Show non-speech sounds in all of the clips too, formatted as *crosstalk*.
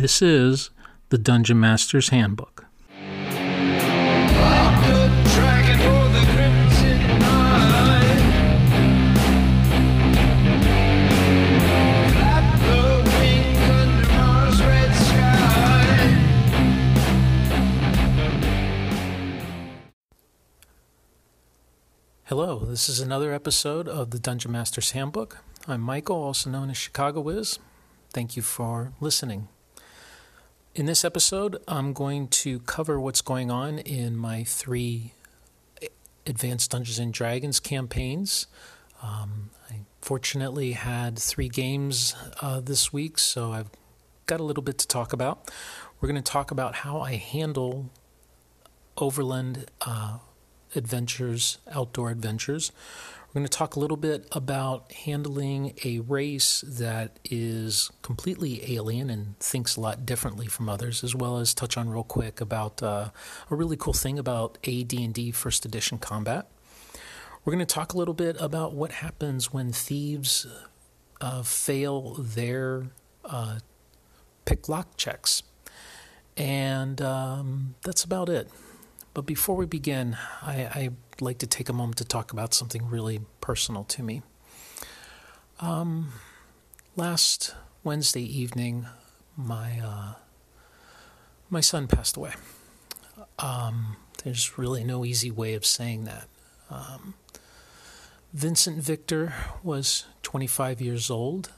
This is the Dungeon Master's Handbook. Hello, this is another episode of the Dungeon Master's Handbook. I'm Michael, also known as Chicago Wiz. Thank you for listening. In this episode, I'm going to cover what's going on in my three Advanced Dungeons and Dragons campaigns. Um, I fortunately had three games uh, this week, so I've got a little bit to talk about. We're going to talk about how I handle overland uh, adventures, outdoor adventures. We're going to talk a little bit about handling a race that is completely alien and thinks a lot differently from others, as well as touch on real quick about uh, a really cool thing about AD&D First Edition combat. We're going to talk a little bit about what happens when thieves uh, fail their uh, pick lock checks, and um, that's about it. But before we begin, I, like to take a moment to talk about something really personal to me. Um, last Wednesday evening, my uh, my son passed away. Um, there's really no easy way of saying that. Um, Vincent Victor was 25 years old.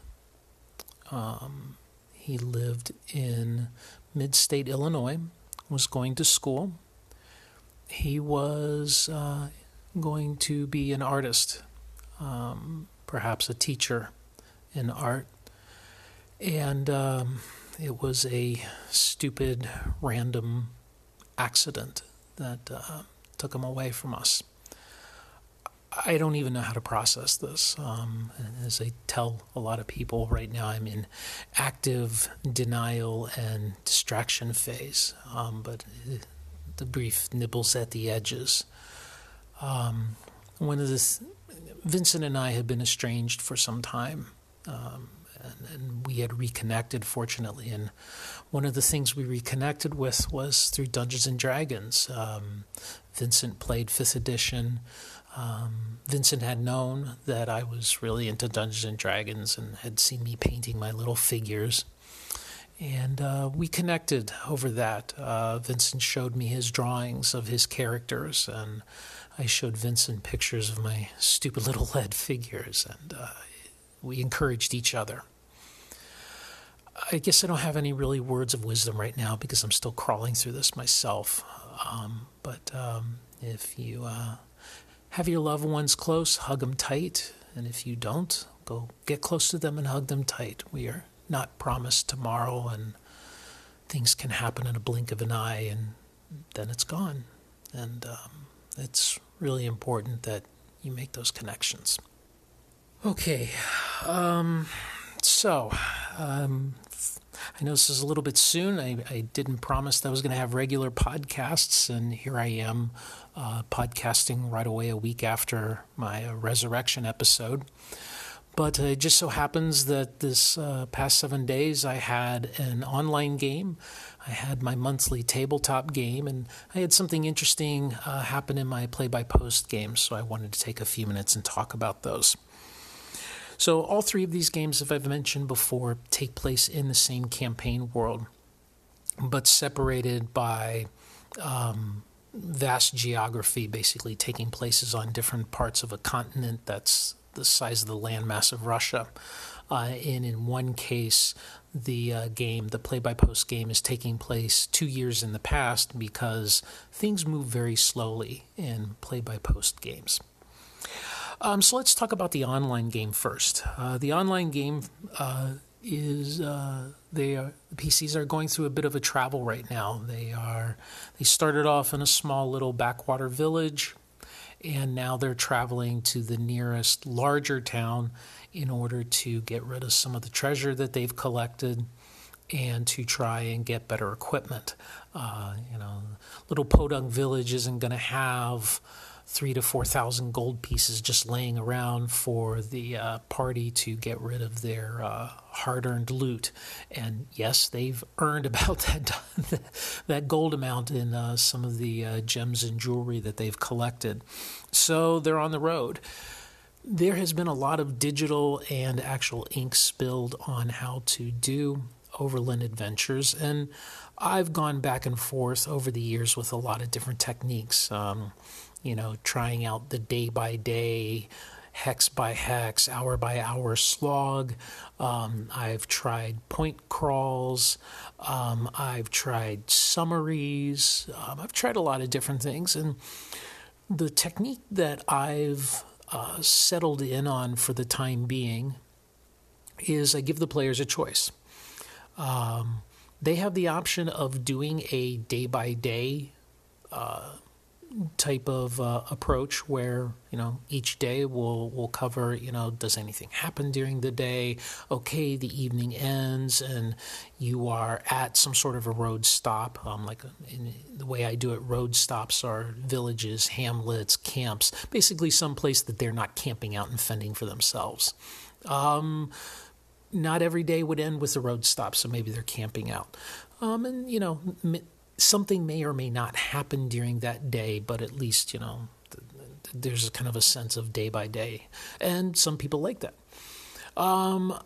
Um, he lived in mid state Illinois, was going to school he was uh, going to be an artist, um, perhaps a teacher in art. And um, it was a stupid, random accident that uh, took him away from us. I don't even know how to process this. Um, as I tell a lot of people right now, I'm in active denial and distraction phase. Um, but the brief nibbles at the edges. Um, one of the Vincent and I had been estranged for some time, um, and, and, we had reconnected, fortunately. And one of the things we reconnected with was through Dungeons and Dragons. Um, Vincent played Fifth Edition. Um, Vincent had known that I was really into Dungeons and Dragons and had seen me painting my little figures. And uh, we connected over that. Uh, Vincent showed me his drawings of his characters, and I showed Vincent pictures of my stupid little *laughs* lead figures, and uh, we encouraged each other. I guess I don't have any really words of wisdom right now because I'm still crawling through this myself. Um, but um, if you uh, have your loved ones close, hug them tight. And if you don't, go get close to them and hug them tight. We are not promised tomorrow, and things can happen in a blink of an eye, and then it's gone. And um, it's really important that you make those connections. Okay, um, so um, I know this is a little bit soon. I, I didn't promise that I was going to have regular podcasts, and here I am uh, podcasting right away a week after my resurrection episode. But it just so happens that this uh, past seven days I had an online game. I had my monthly tabletop game, and I had something interesting uh, happen in my play by post games, so I wanted to take a few minutes and talk about those. So, all three of these games, as I've mentioned before, take place in the same campaign world, but separated by um, vast geography, basically taking places on different parts of a continent that's the size of the landmass of Russia. Uh, and in one case, the uh, game, the play by post game, is taking place two years in the past because things move very slowly in play by post games. Um, so let's talk about the online game first. Uh, the online game uh, is uh, they are, the PCs are going through a bit of a travel right now. They are they started off in a small little backwater village and now they're traveling to the nearest larger town in order to get rid of some of the treasure that they've collected and to try and get better equipment. Uh, you know, little Podunk Village isn't going to have three to four thousand gold pieces just laying around for the uh, party to get rid of their uh, hard-earned loot. And yes, they've *laughs* earned about that that gold amount in uh, some of the uh, gems and jewelry that they've collected. So they're on the road. There has been a lot of digital and actual ink spilled on how to do overland adventures, and I've gone back and forth over the years with a lot of different techniques. Um, you know, trying out the day by day, hex by hex, hour by hour slog. Um, I've tried point crawls. Um, I've tried summaries. Um, I've tried a lot of different things. And the technique that I've uh, settled in on for the time being is I give the players a choice. Um, they have the option of doing a day by day type of uh, approach where you know each day we'll we'll cover you know does anything happen during the day? Okay the evening ends and you are at some sort of a road stop um, like in the way I do it road stops are villages hamlets camps basically some place that they're not camping out and fending for themselves. Um, not every day would end with a road stop so maybe they're camping out. Um, and you know something may or may not happen during that day, but at least, you know, there's kind of a sense of day by day. And some people like that. Um,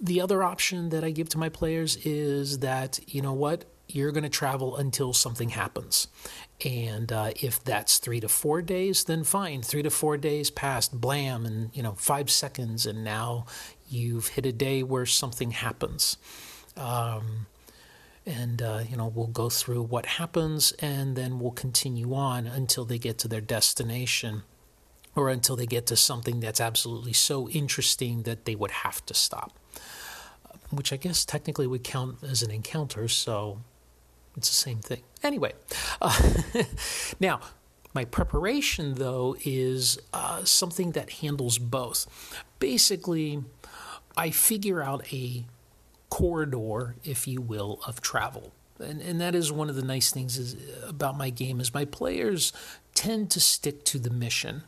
the other option that I give to my players is that, you know what, you're going to travel until something happens. And uh, if that's three to four days, then fine. Three to four days passed, blam, and, you know, five seconds, and now you've hit a day where something happens. Um, and uh, you know we'll go through what happens and then we'll continue on until they get to their destination or until they get to something that's absolutely so interesting that they would have to stop which i guess technically would count as an encounter so it's the same thing. Anyway uh, *laughs* now my preparation though is uh, something that handles both. Basically i figure out a corridor, if you will, of travel. And, and that is one of the nice things is, uh, about my game is my players tend to stick to the mission.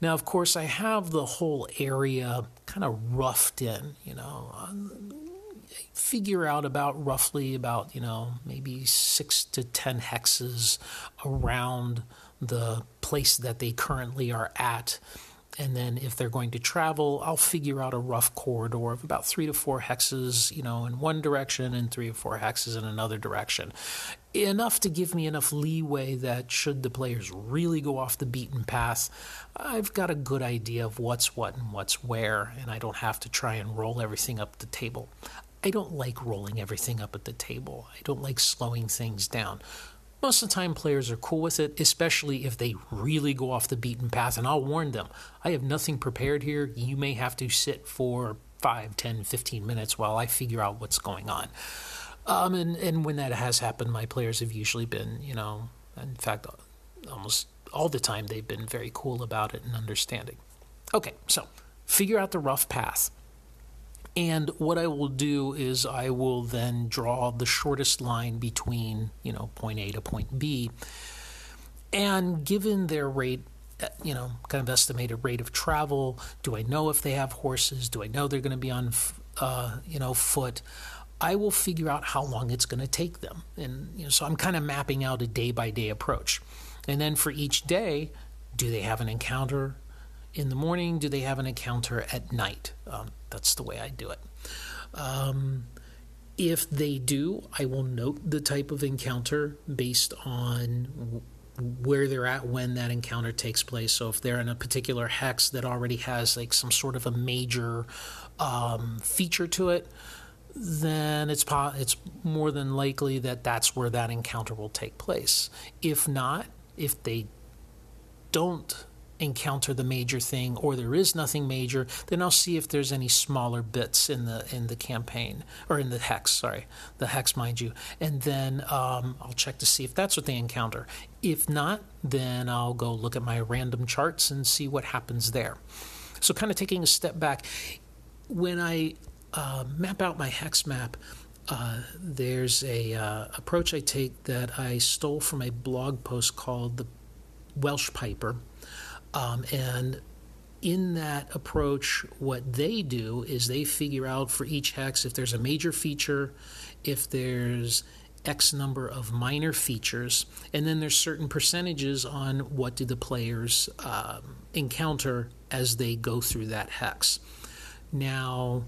Now, of course, I have the whole area kind of roughed in, you know. Um, figure out about roughly about, you know, maybe six to ten hexes around the place that they currently are at and then if they're going to travel, I'll figure out a rough corridor of about three to four hexes, you know, in one direction and three or four hexes in another direction. Enough to give me enough leeway that should the players really go off the beaten path, I've got a good idea of what's what and what's where, and I don't have to try and roll everything up the table. I don't like rolling everything up at the table. I don't like slowing things down. Most of the time, players are cool with it, especially if they really go off the beaten path. And I'll warn them I have nothing prepared here. You may have to sit for 5, 10, 15 minutes while I figure out what's going on. Um, and, and when that has happened, my players have usually been, you know, in fact, almost all the time, they've been very cool about it and understanding. Okay, so figure out the rough path. And what I will do is I will then draw the shortest line between, you know, point A to point B. And given their rate, you know, kind of estimated rate of travel, do I know if they have horses? Do I know they're going to be on, uh, you know, foot? I will figure out how long it's going to take them. And you know, so I'm kind of mapping out a day by day approach. And then for each day, do they have an encounter? In the morning? Do they have an encounter at night? Um, that's the way I do it. Um, if they do, I will note the type of encounter based on where they're at when that encounter takes place. So if they're in a particular hex that already has like some sort of a major um, feature to it, then it's po- it's more than likely that that's where that encounter will take place. If not, if they don't encounter the major thing or there is nothing major, then I'll see if there's any smaller bits in the in the campaign or in the hex, sorry, the hex, mind you, and then um, I'll check to see if that's what they encounter. If not, then I'll go look at my random charts and see what happens there. So, kind of taking a step back, when I uh, map out my hex map. Uh, there's a uh, approach I take that I stole from a blog post called the Welsh Piper. Um, and in that approach, what they do is they figure out for each hex if there's a major feature, if there's X number of minor features, and then there's certain percentages on what do the players um, encounter as they go through that hex. Now,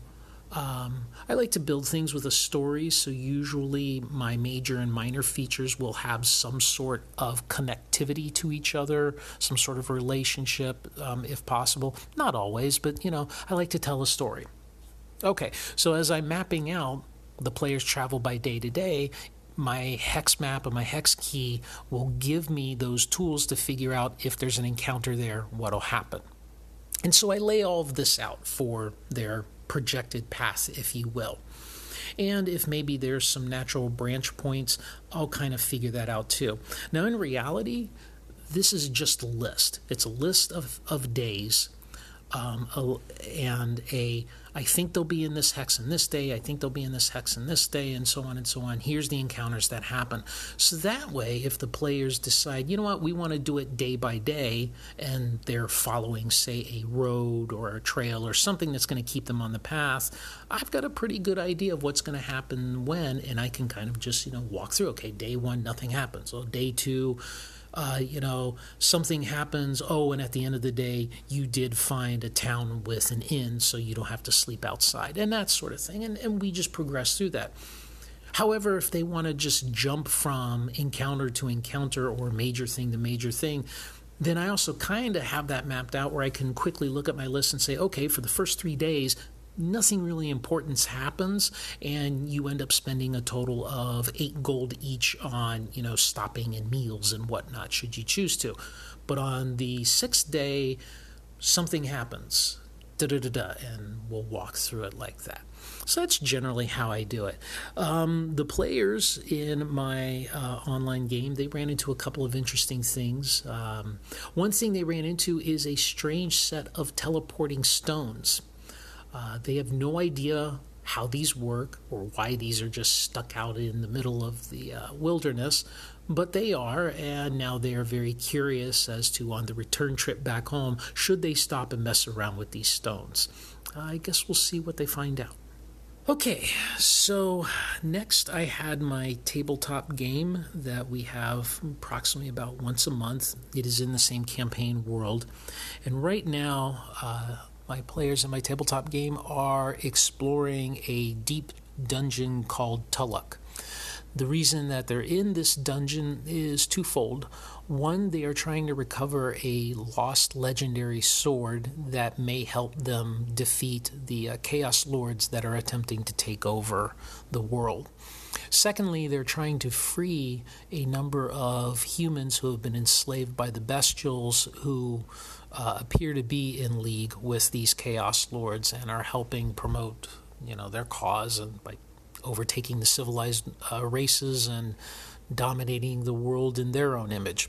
um, I like to build things with a story, so usually my major and minor features will have some sort of connectivity to each other, some sort of relationship, um, if possible. Not always, but you know, I like to tell a story. Okay, so as I'm mapping out the players travel by day to day, my hex map and my hex key will give me those tools to figure out if there's an encounter there, what'll happen. And so I lay all of this out for their projected path, if you will. And if maybe there's some natural branch points, I'll kind of figure that out too. Now, in reality, this is just a list. It's a list of, of days um, a, and a I think they'll be in this hex in this day, I think they'll be in this hex in this day, and so on and so on. Here's the encounters that happen. So that way, if the players decide, you know what, we want to do it day by day, and they're following, say, a road or a trail or something that's going to keep them on the path, I've got a pretty good idea of what's going to happen when, and I can kind of just, you know, walk through. Okay, day one, nothing happens. Well, day two, uh, you know, something happens, oh, and at the end of the day, you did find a town with an inn, so you don't have to sleep outside, and that sort of thing. And, and we just progress through that. However, if they want to just jump from encounter to encounter or major thing to major thing, then I also kind of have that mapped out where I can quickly look at my list and say, okay, for the first three days, nothing really important happens and you end up spending a total of eight gold each on you know stopping and meals and whatnot should you choose to but on the sixth day something happens da da da da and we'll walk through it like that so that's generally how I do it. Um, the players in my uh, online game they ran into a couple of interesting things. Um, one thing they ran into is a strange set of teleporting stones. Uh, they have no idea how these work or why these are just stuck out in the middle of the uh, wilderness, but they are, and now they are very curious as to on the return trip back home, should they stop and mess around with these stones? Uh, I guess we'll see what they find out. Okay, so next I had my tabletop game that we have approximately about once a month. It is in the same campaign world, and right now, uh, my players in my tabletop game are exploring a deep dungeon called Tuluk. The reason that they're in this dungeon is twofold. One, they are trying to recover a lost legendary sword that may help them defeat the uh, Chaos Lords that are attempting to take over the world. Secondly, they're trying to free a number of humans who have been enslaved by the bestials who uh, appear to be in league with these chaos lords and are helping promote you know their cause and by overtaking the civilized uh, races and dominating the world in their own image.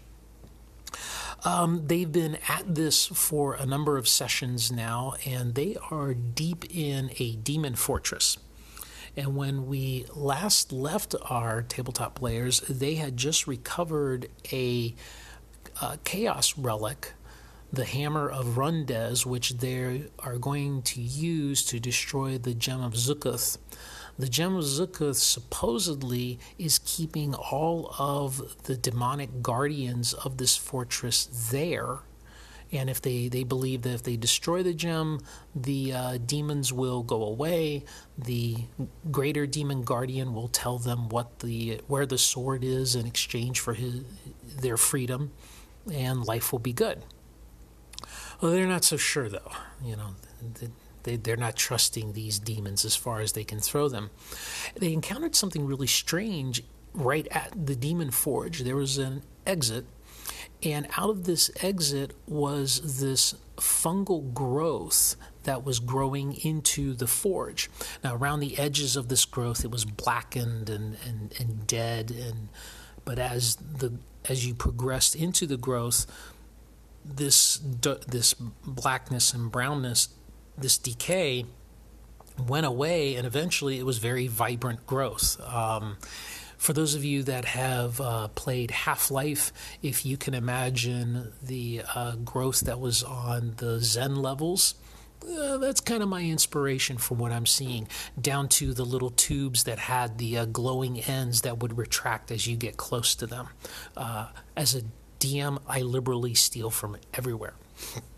Um, they've been at this for a number of sessions now, and they are deep in a demon fortress. And when we last left our tabletop players, they had just recovered a, a chaos relic the hammer of Rundes, which they are going to use to destroy the gem of Zukuth. The gem of Zukuth supposedly is keeping all of the demonic guardians of this fortress there. And if they, they believe that if they destroy the gem, the uh, demons will go away. The greater demon guardian will tell them what the where the sword is in exchange for his, their freedom, and life will be good. Well, they're not so sure, though. You know, they, they're not trusting these demons as far as they can throw them. They encountered something really strange right at the demon forge. There was an exit, and out of this exit was this fungal growth that was growing into the forge. Now, around the edges of this growth, it was blackened and, and, and dead. And but as the as you progressed into the growth, this this blackness and brownness, this decay, went away, and eventually it was very vibrant growth. Um, For those of you that have uh, played Half Life, if you can imagine the uh, growth that was on the Xen levels, uh, that's kind of my inspiration for what I'm seeing, down to the little tubes that had the uh, glowing ends that would retract as you get close to them. Uh, as a DM, I liberally steal from everywhere. *laughs*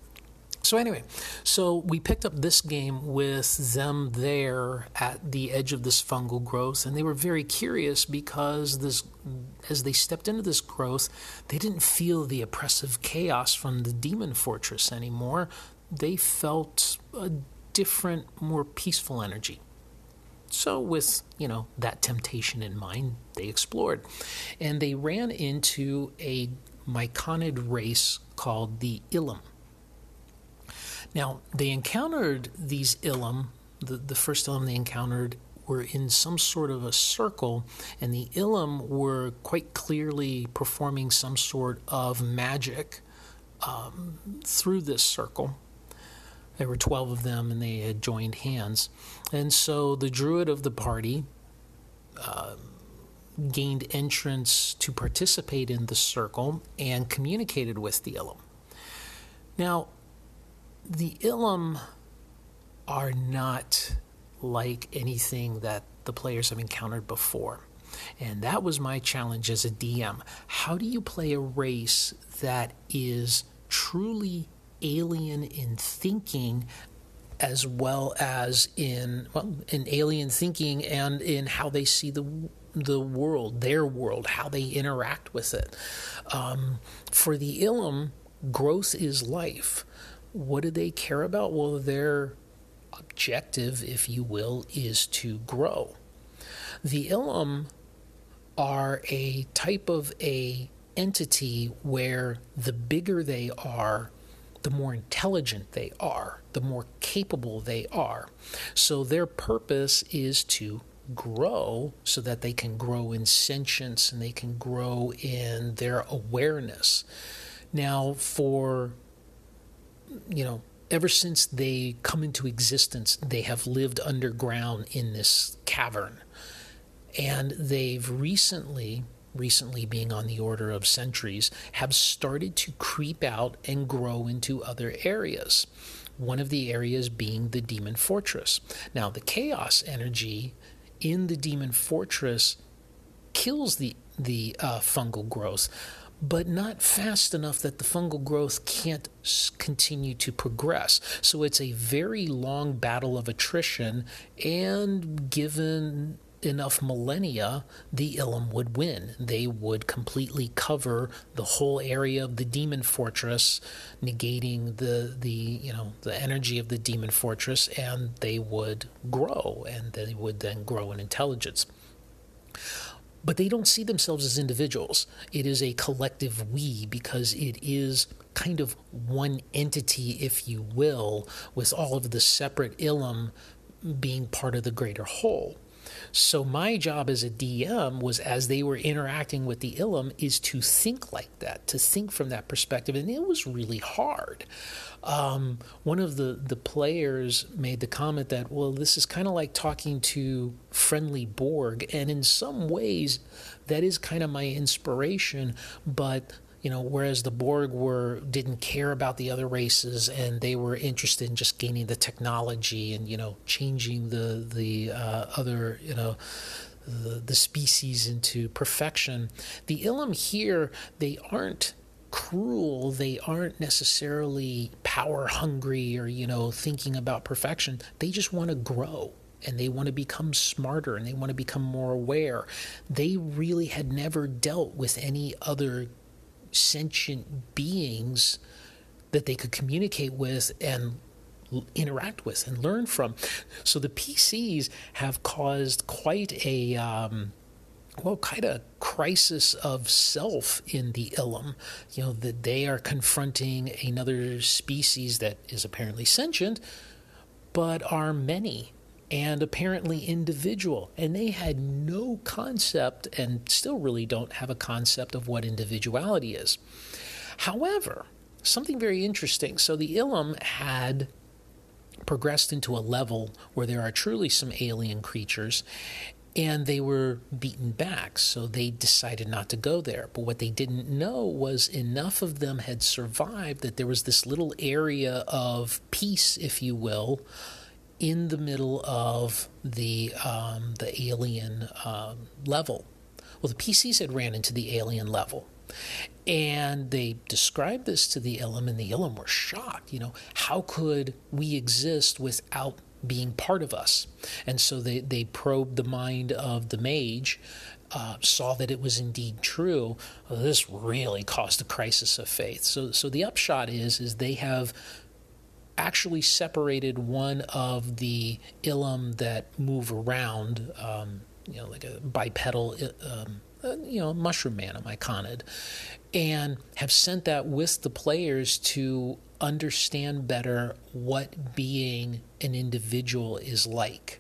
So anyway, so we picked up this game with them there at the edge of this fungal growth, and they were very curious because this, as they stepped into this growth, they didn't feel the oppressive chaos from the demon fortress anymore. They felt a different, more peaceful energy. So, with you know that temptation in mind, they explored, and they ran into a myconid race called the Ilum. Now, they encountered these Ilum, the, the first Ilum they encountered were in some sort of a circle, and the Ilum were quite clearly performing some sort of magic um, through this circle. There were 12 of them, and they had joined hands. And so the druid of the party uh, gained entrance to participate in the circle and communicated with the Ilum. Now, the Ilum are not like anything that the players have encountered before. And that was my challenge as a DM. How do you play a race that is truly alien in thinking as well as in well in alien thinking and in how they see the the world, their world, how they interact with it. Um, for the Ilum, growth is life what do they care about? Well, their objective, if you will, is to grow. The Ilum are a type of a entity where the bigger they are, the more intelligent they are, the more capable they are. So their purpose is to grow so that they can grow in sentience and they can grow in their awareness. Now, for you know, ever since they come into existence, they have lived underground in this cavern. And they've recently, recently being on the order of centuries, have started to creep out and grow into other areas. One of the areas being the demon fortress. Now, the chaos energy in the demon fortress kills the the uh, fungal growth, but not fast enough that the fungal growth can't continue to progress. So it's a very long battle of attrition, and given enough millennia, the Ilum would win. They would completely cover the whole area of the demon fortress, negating the the you know the energy of the demon fortress, and they would grow, and they would then grow in intelligence but they don't see themselves as individuals. It is a collective we because it is kind of one entity, if you will, with all of the separate ilum being part of the greater whole. So my job as a DM was as they were interacting with the Ilum is to think like that, to think from that perspective, and it was really hard. Um, one of the the players made the comment that, well, this is kind of like talking to friendly Borg, and in some ways, that is kind of my inspiration, but you know whereas the borg were didn't care about the other races and they were interested in just gaining the technology and you know changing the the uh, other you know the, the species into perfection. The ilum here they aren't cruel. They aren't necessarily power hungry or you know thinking about perfection. They just want to grow and they want to become smarter and they want to become more aware. They really had never dealt with any other sentient beings that they could communicate with and interact with and learn from. So the PCs have caused quite a um, well, kind of crisis of self in the Ilum. You know that they are confronting another species that is apparently sentient, but are many and apparently individual. And they had no concept and still really don't have a concept of what individuality is. However, something very interesting. So the Ilum had progressed into a level where there are truly some alien creatures, and they were beaten back, so they decided not to go there. But what they didn't know was enough of them had survived that there was this little area of peace, if you will, in the middle of the um, the alien um, level. Well, the PCs had ran into the alien level. And they described this to the Ilum, and the Ilum were shocked. You know, how could we exist without being part of us. And so they, they probed the mind of the mage, uh, saw that it was indeed true. This really caused a crisis of faith. So, so the upshot is, is they have actually separated one of the Ilum that move around, um, you know, like a bipedal, um, uh, you know, mushroom man, a myconid, and have sent that with the players to understand better what being an individual is like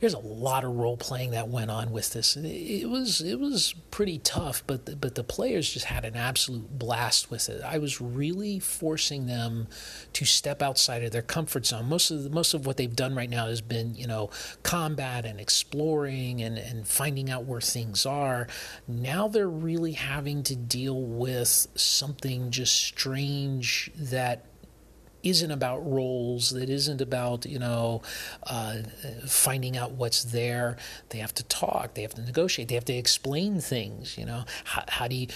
there's a lot of role playing that went on with this. It was it was pretty tough, but the, but the players just had an absolute blast with it. I was really forcing them to step outside of their comfort zone. Most of the, most of what they've done right now has been you know combat and exploring and and finding out where things are. Now they're really having to deal with something just strange that isn't about roles, that isn't about, you know, uh, finding out what's there. They have to talk, they have to negotiate, they have to explain things, you know. How, how do you,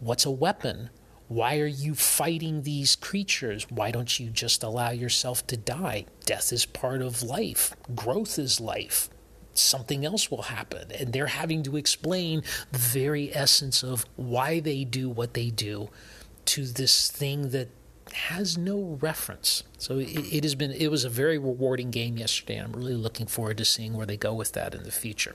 what's a weapon? Why are you fighting these creatures? Why don't you just allow yourself to die? Death is part of life, growth is life. Something else will happen. And they're having to explain the very essence of why they do what they do to this thing that has no reference. So it, it, has been it was a very rewarding game yesterday. and I'm really looking forward to seeing where they go with that in the future.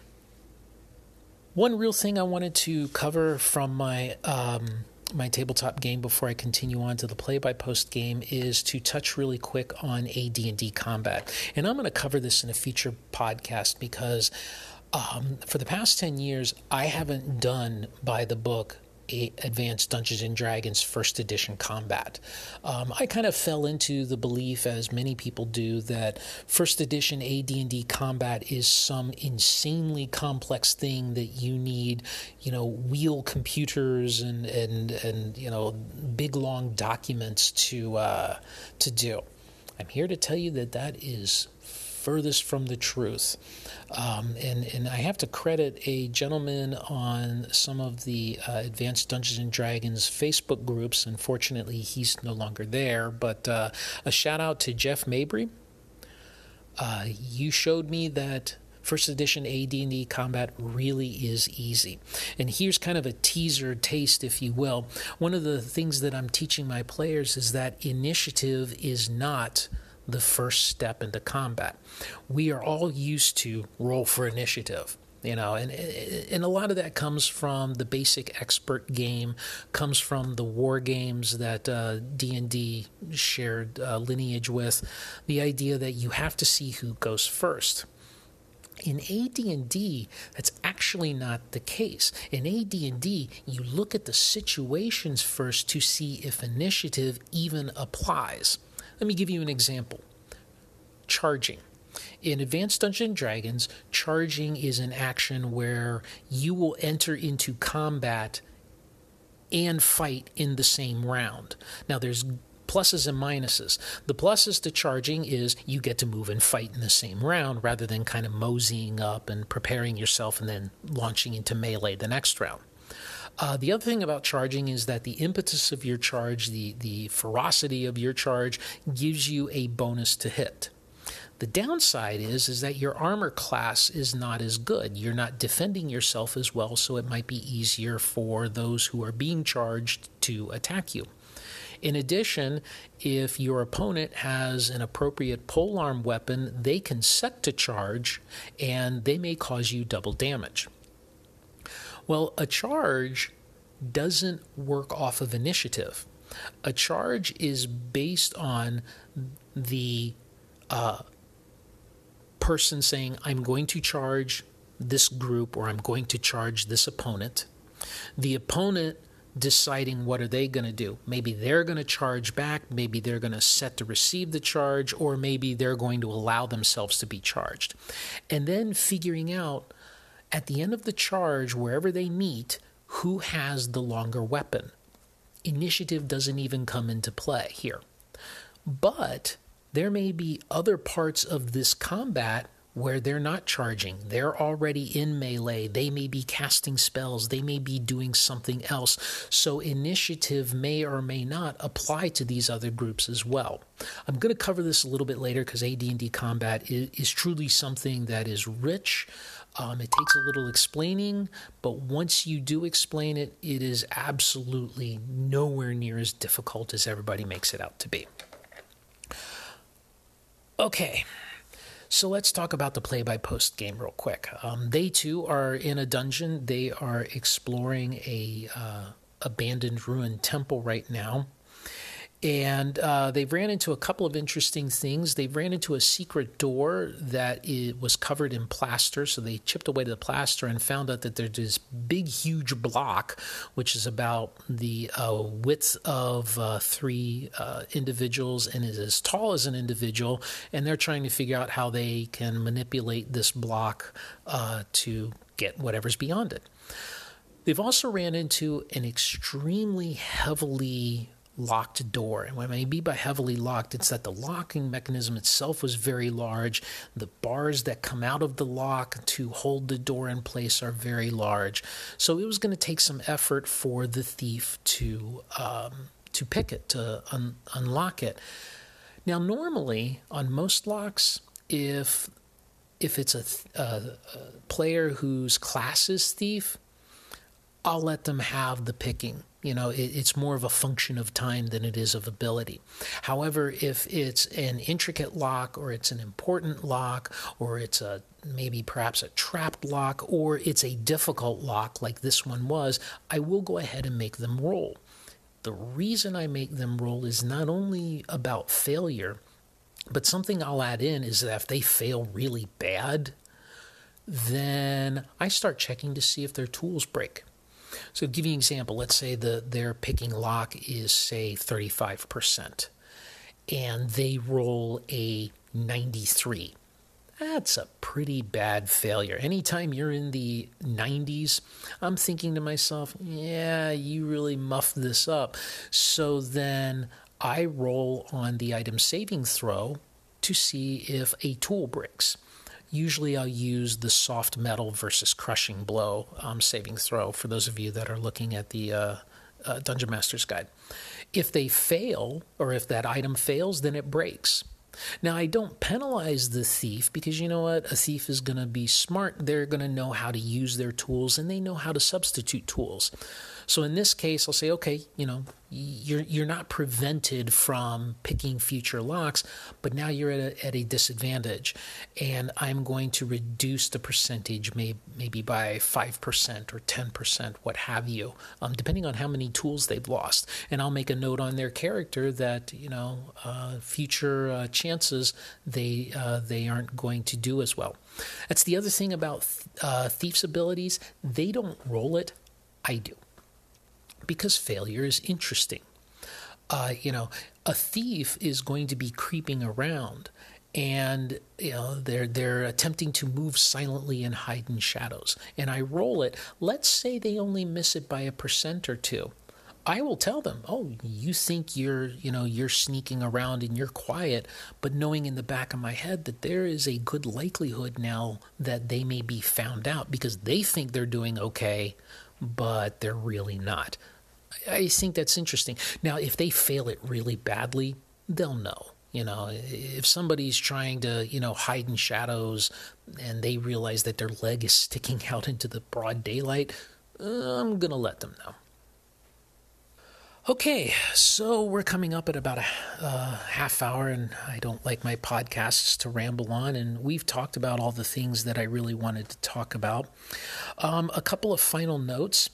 One real thing I wanted to cover from my um, my tabletop game before I continue on to the play by post game is to touch really quick on AD&D combat. And I'm going to cover this in a future podcast because um, for the past 10 years I haven't done by the book Advanced Dungeons and Dragons First Edition combat. Um, I kind of fell into the belief, as many people do, that First Edition AD&D combat is some insanely complex thing that you need, you know, wheel computers and and and you know big long documents to uh, to do. I'm here to tell you that that is furthest from the truth. Um, and, and I have to credit a gentleman on some of the uh, Advanced Dungeons and Dragons Facebook groups. Unfortunately, he's no longer there, but uh, a shout out to Jeff Mabry. Uh, you showed me that first edition AD&D combat really is easy. And here's kind of a teaser taste if you will. One of the things that I'm teaching my players is that initiative is not the first step into combat. We are all used to roll for initiative you know and and a lot of that comes from the basic expert game comes from the war games that uh, d&d shared uh, lineage with the idea that you have to see who goes first. In AD&D that's actually not the case. In AD&D you look at the situations first to see if initiative even applies let me give you an example charging. In Advanced Dungeons and Dragons, charging is an action where you will enter into combat and fight in the same round. Now, there's pluses and minuses. The pluses to charging is you get to move and fight in the same round rather than kind of moseying up and preparing yourself and then launching into melee the next round. Uh, the other thing about charging is that the impetus of your charge, the, the ferocity of your charge, gives you a bonus to hit. The downside is is that your armor class is not as good. You're not defending yourself as well, so it might be easier for those who are being charged to attack you. In addition, if your opponent has an appropriate polearm weapon, they can set to charge and they may cause you double damage. Well, a charge doesn't work off of initiative. A charge is based on the uh, person saying, I'm going to charge this group or I'm going to charge this opponent. The opponent deciding what are they going to do. Maybe they're going to charge back, maybe they're going to set to receive the charge, or maybe they're going to allow themselves to be charged. And then figuring out At the end of the charge, wherever they meet, who has the longer weapon? Initiative doesn't even come into play here. But there may be other parts of this combat where they're not charging. They're already in melee. They may be casting spells. They may be doing something else. So initiative may or may not apply to these other groups as well. I'm going to cover this a little bit later because AD&D combat is, is, truly something that is rich. Um, it takes a little explaining, but once you do explain it, it is absolutely nowhere near as difficult as everybody makes it out to be. Okay, so let's talk about the play by post game real quick. Um, they too are in a dungeon. They are exploring a uh, abandoned ruined temple right now and uh, they've ran into a couple of interesting things. They've ran into a secret door that was covered in plaster, so they chipped away the plaster and found out that there's this big, huge block, which is about the uh, width of uh, three uh, individuals and is as tall as an individual. And they're trying to figure out how they can manipulate this block uh, to get whatever's beyond it. They've also ran into an extremely heavily locked door. And what I mean by heavily locked, it's that the locking mechanism itself was very large. The bars that come out of the lock to hold the door in place are very large. So it was going to take some effort for the thief to um, to pick it, to un- unlock it. Now, normally on most locks, if if it's a, th- a, a player whose class is thief, I'll let them have the picking. You know, it, it's more of a function of time than it is of ability. However, if it's an intricate lock or it's an important lock or it's a maybe perhaps a trapped lock or it's a difficult lock like this one was, I will go ahead and make them roll. The reason I make them roll is not only about failure, but something I'll add in is that if they fail really bad, then I start checking to see if their tools break. So, give you an example. Let's say the their picking lock is say 35%, and they roll a 93. That's a pretty bad failure. Anytime you're in the 90s, I'm thinking to myself, yeah, you really muffed this up. So then I roll on the item saving throw to see if a tool breaks. Usually, I'll use the soft metal versus crushing blow um, saving throw for those of you that are looking at the uh, uh, Dungeon Master's Guide. If they fail, or if that item fails, then it breaks. Now, I don't penalize the thief because you know what? A thief is going to be smart. They're going to know how to use their tools and they know how to substitute tools. So in this case, I'll say, okay, you know, you're you're not prevented from picking future locks, but now you're at a, at a disadvantage, and I'm going to reduce the percentage, may, maybe by five percent or ten percent, what have you, um, depending on how many tools they've lost. And I'll make a note on their character that you know uh, future uh, chances they uh, they aren't going to do as well. That's the other thing about uh, thief's abilities; they don't roll it. I do because failure is interesting. Uh, you know, a thief is going to be creeping around and you know they're they're attempting to move silently and hide in shadows. And i roll it. Let's say they only miss it by a percent or two. I will tell them oh you think you're you know you're sneaking around and you're quiet but knowing in the back of my head that there is a good likelihood now that they may be found out because they think they're doing okay but they're really not I think that's interesting. Now, if they fail it really badly, they'll know. You know, if somebody's trying to, you know, hide in shadows and they realize that their leg is sticking *laughs* out into the broad daylight, I'm going to let them know. Okay, so we're coming up at about a uh, half hour, and I don't like my podcasts to ramble on. And we've talked about all the things that I really wanted to talk about. Um, a couple of final notes.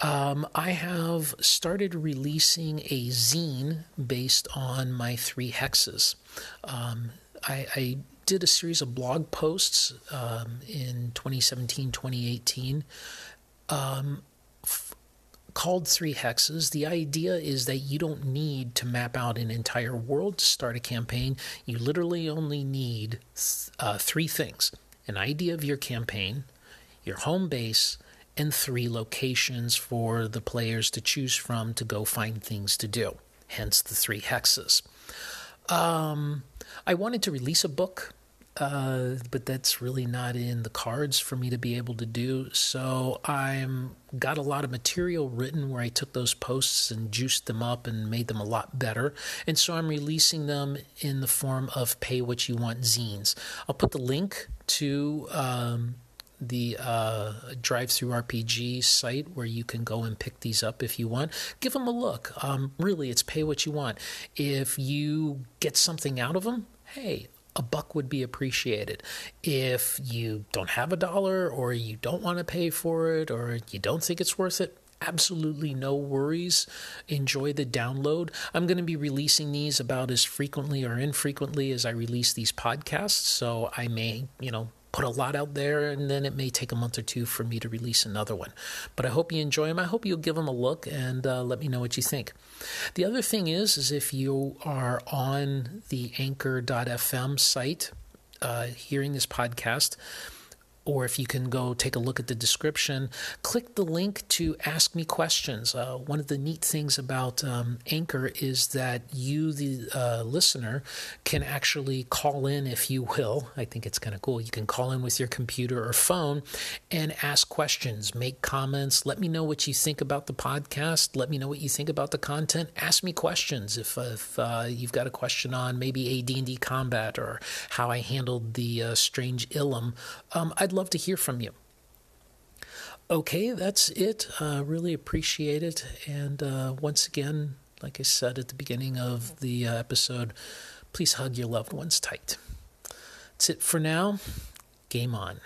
Um, I have started releasing a zine based on my three hexes. Um, I, I, did a series of blog posts um, in 2017, 2018. Um, f- called three hexes. The idea is that you don't need to map out an entire world to start a campaign. You literally only need uh, three things an idea of your campaign, your home base, and three locations for the players to choose from to go find things to do, hence the three hexes. Um, I wanted to release a book uh, but that's really not in the cards for me to be able to do. So I'm got a lot of material written where I took those posts and juiced them up and made them a lot better. And so I'm releasing them in the form of pay what you want zines. I'll put the link to um, the uh, RPG site where you can go and pick these up if you want. Give them a look. Um, really, it's pay what you want. If you get something out of them, hey, a buck would be appreciated. If you don't have a dollar or you don't want to pay for it or you don't think it's worth it, absolutely no worries. Enjoy the download. I'm going to be releasing these about as frequently or infrequently as I release these podcasts, so I may, you know, put a lot out there, and then it may take a month or two for me to release another one. But I hope you enjoy them. I hope you'll give them a look and uh, let me know what you think. The other thing is, is if you are on the Anchor.fm site, uh, hearing this podcast, or if you can go take a look at the description, click the link to ask me questions. Uh, one of the neat things about um, Anchor is that you, the uh, listener, can actually call in, if you will. I think it's kind of cool. You can call in with your computer or phone and ask questions, make comments, let me know what you think about the podcast, let me know what you think about the content. Ask me questions if, if uh, you've got a question on maybe AD&D combat or how I handled the uh, strange Ilum. Um, I'd love to hear from you. Okay, that's it. Uh, really appreciate it. And uh, once again, like I said at the beginning of the uh, episode, please hug your loved ones tight. That's it for now. Game on.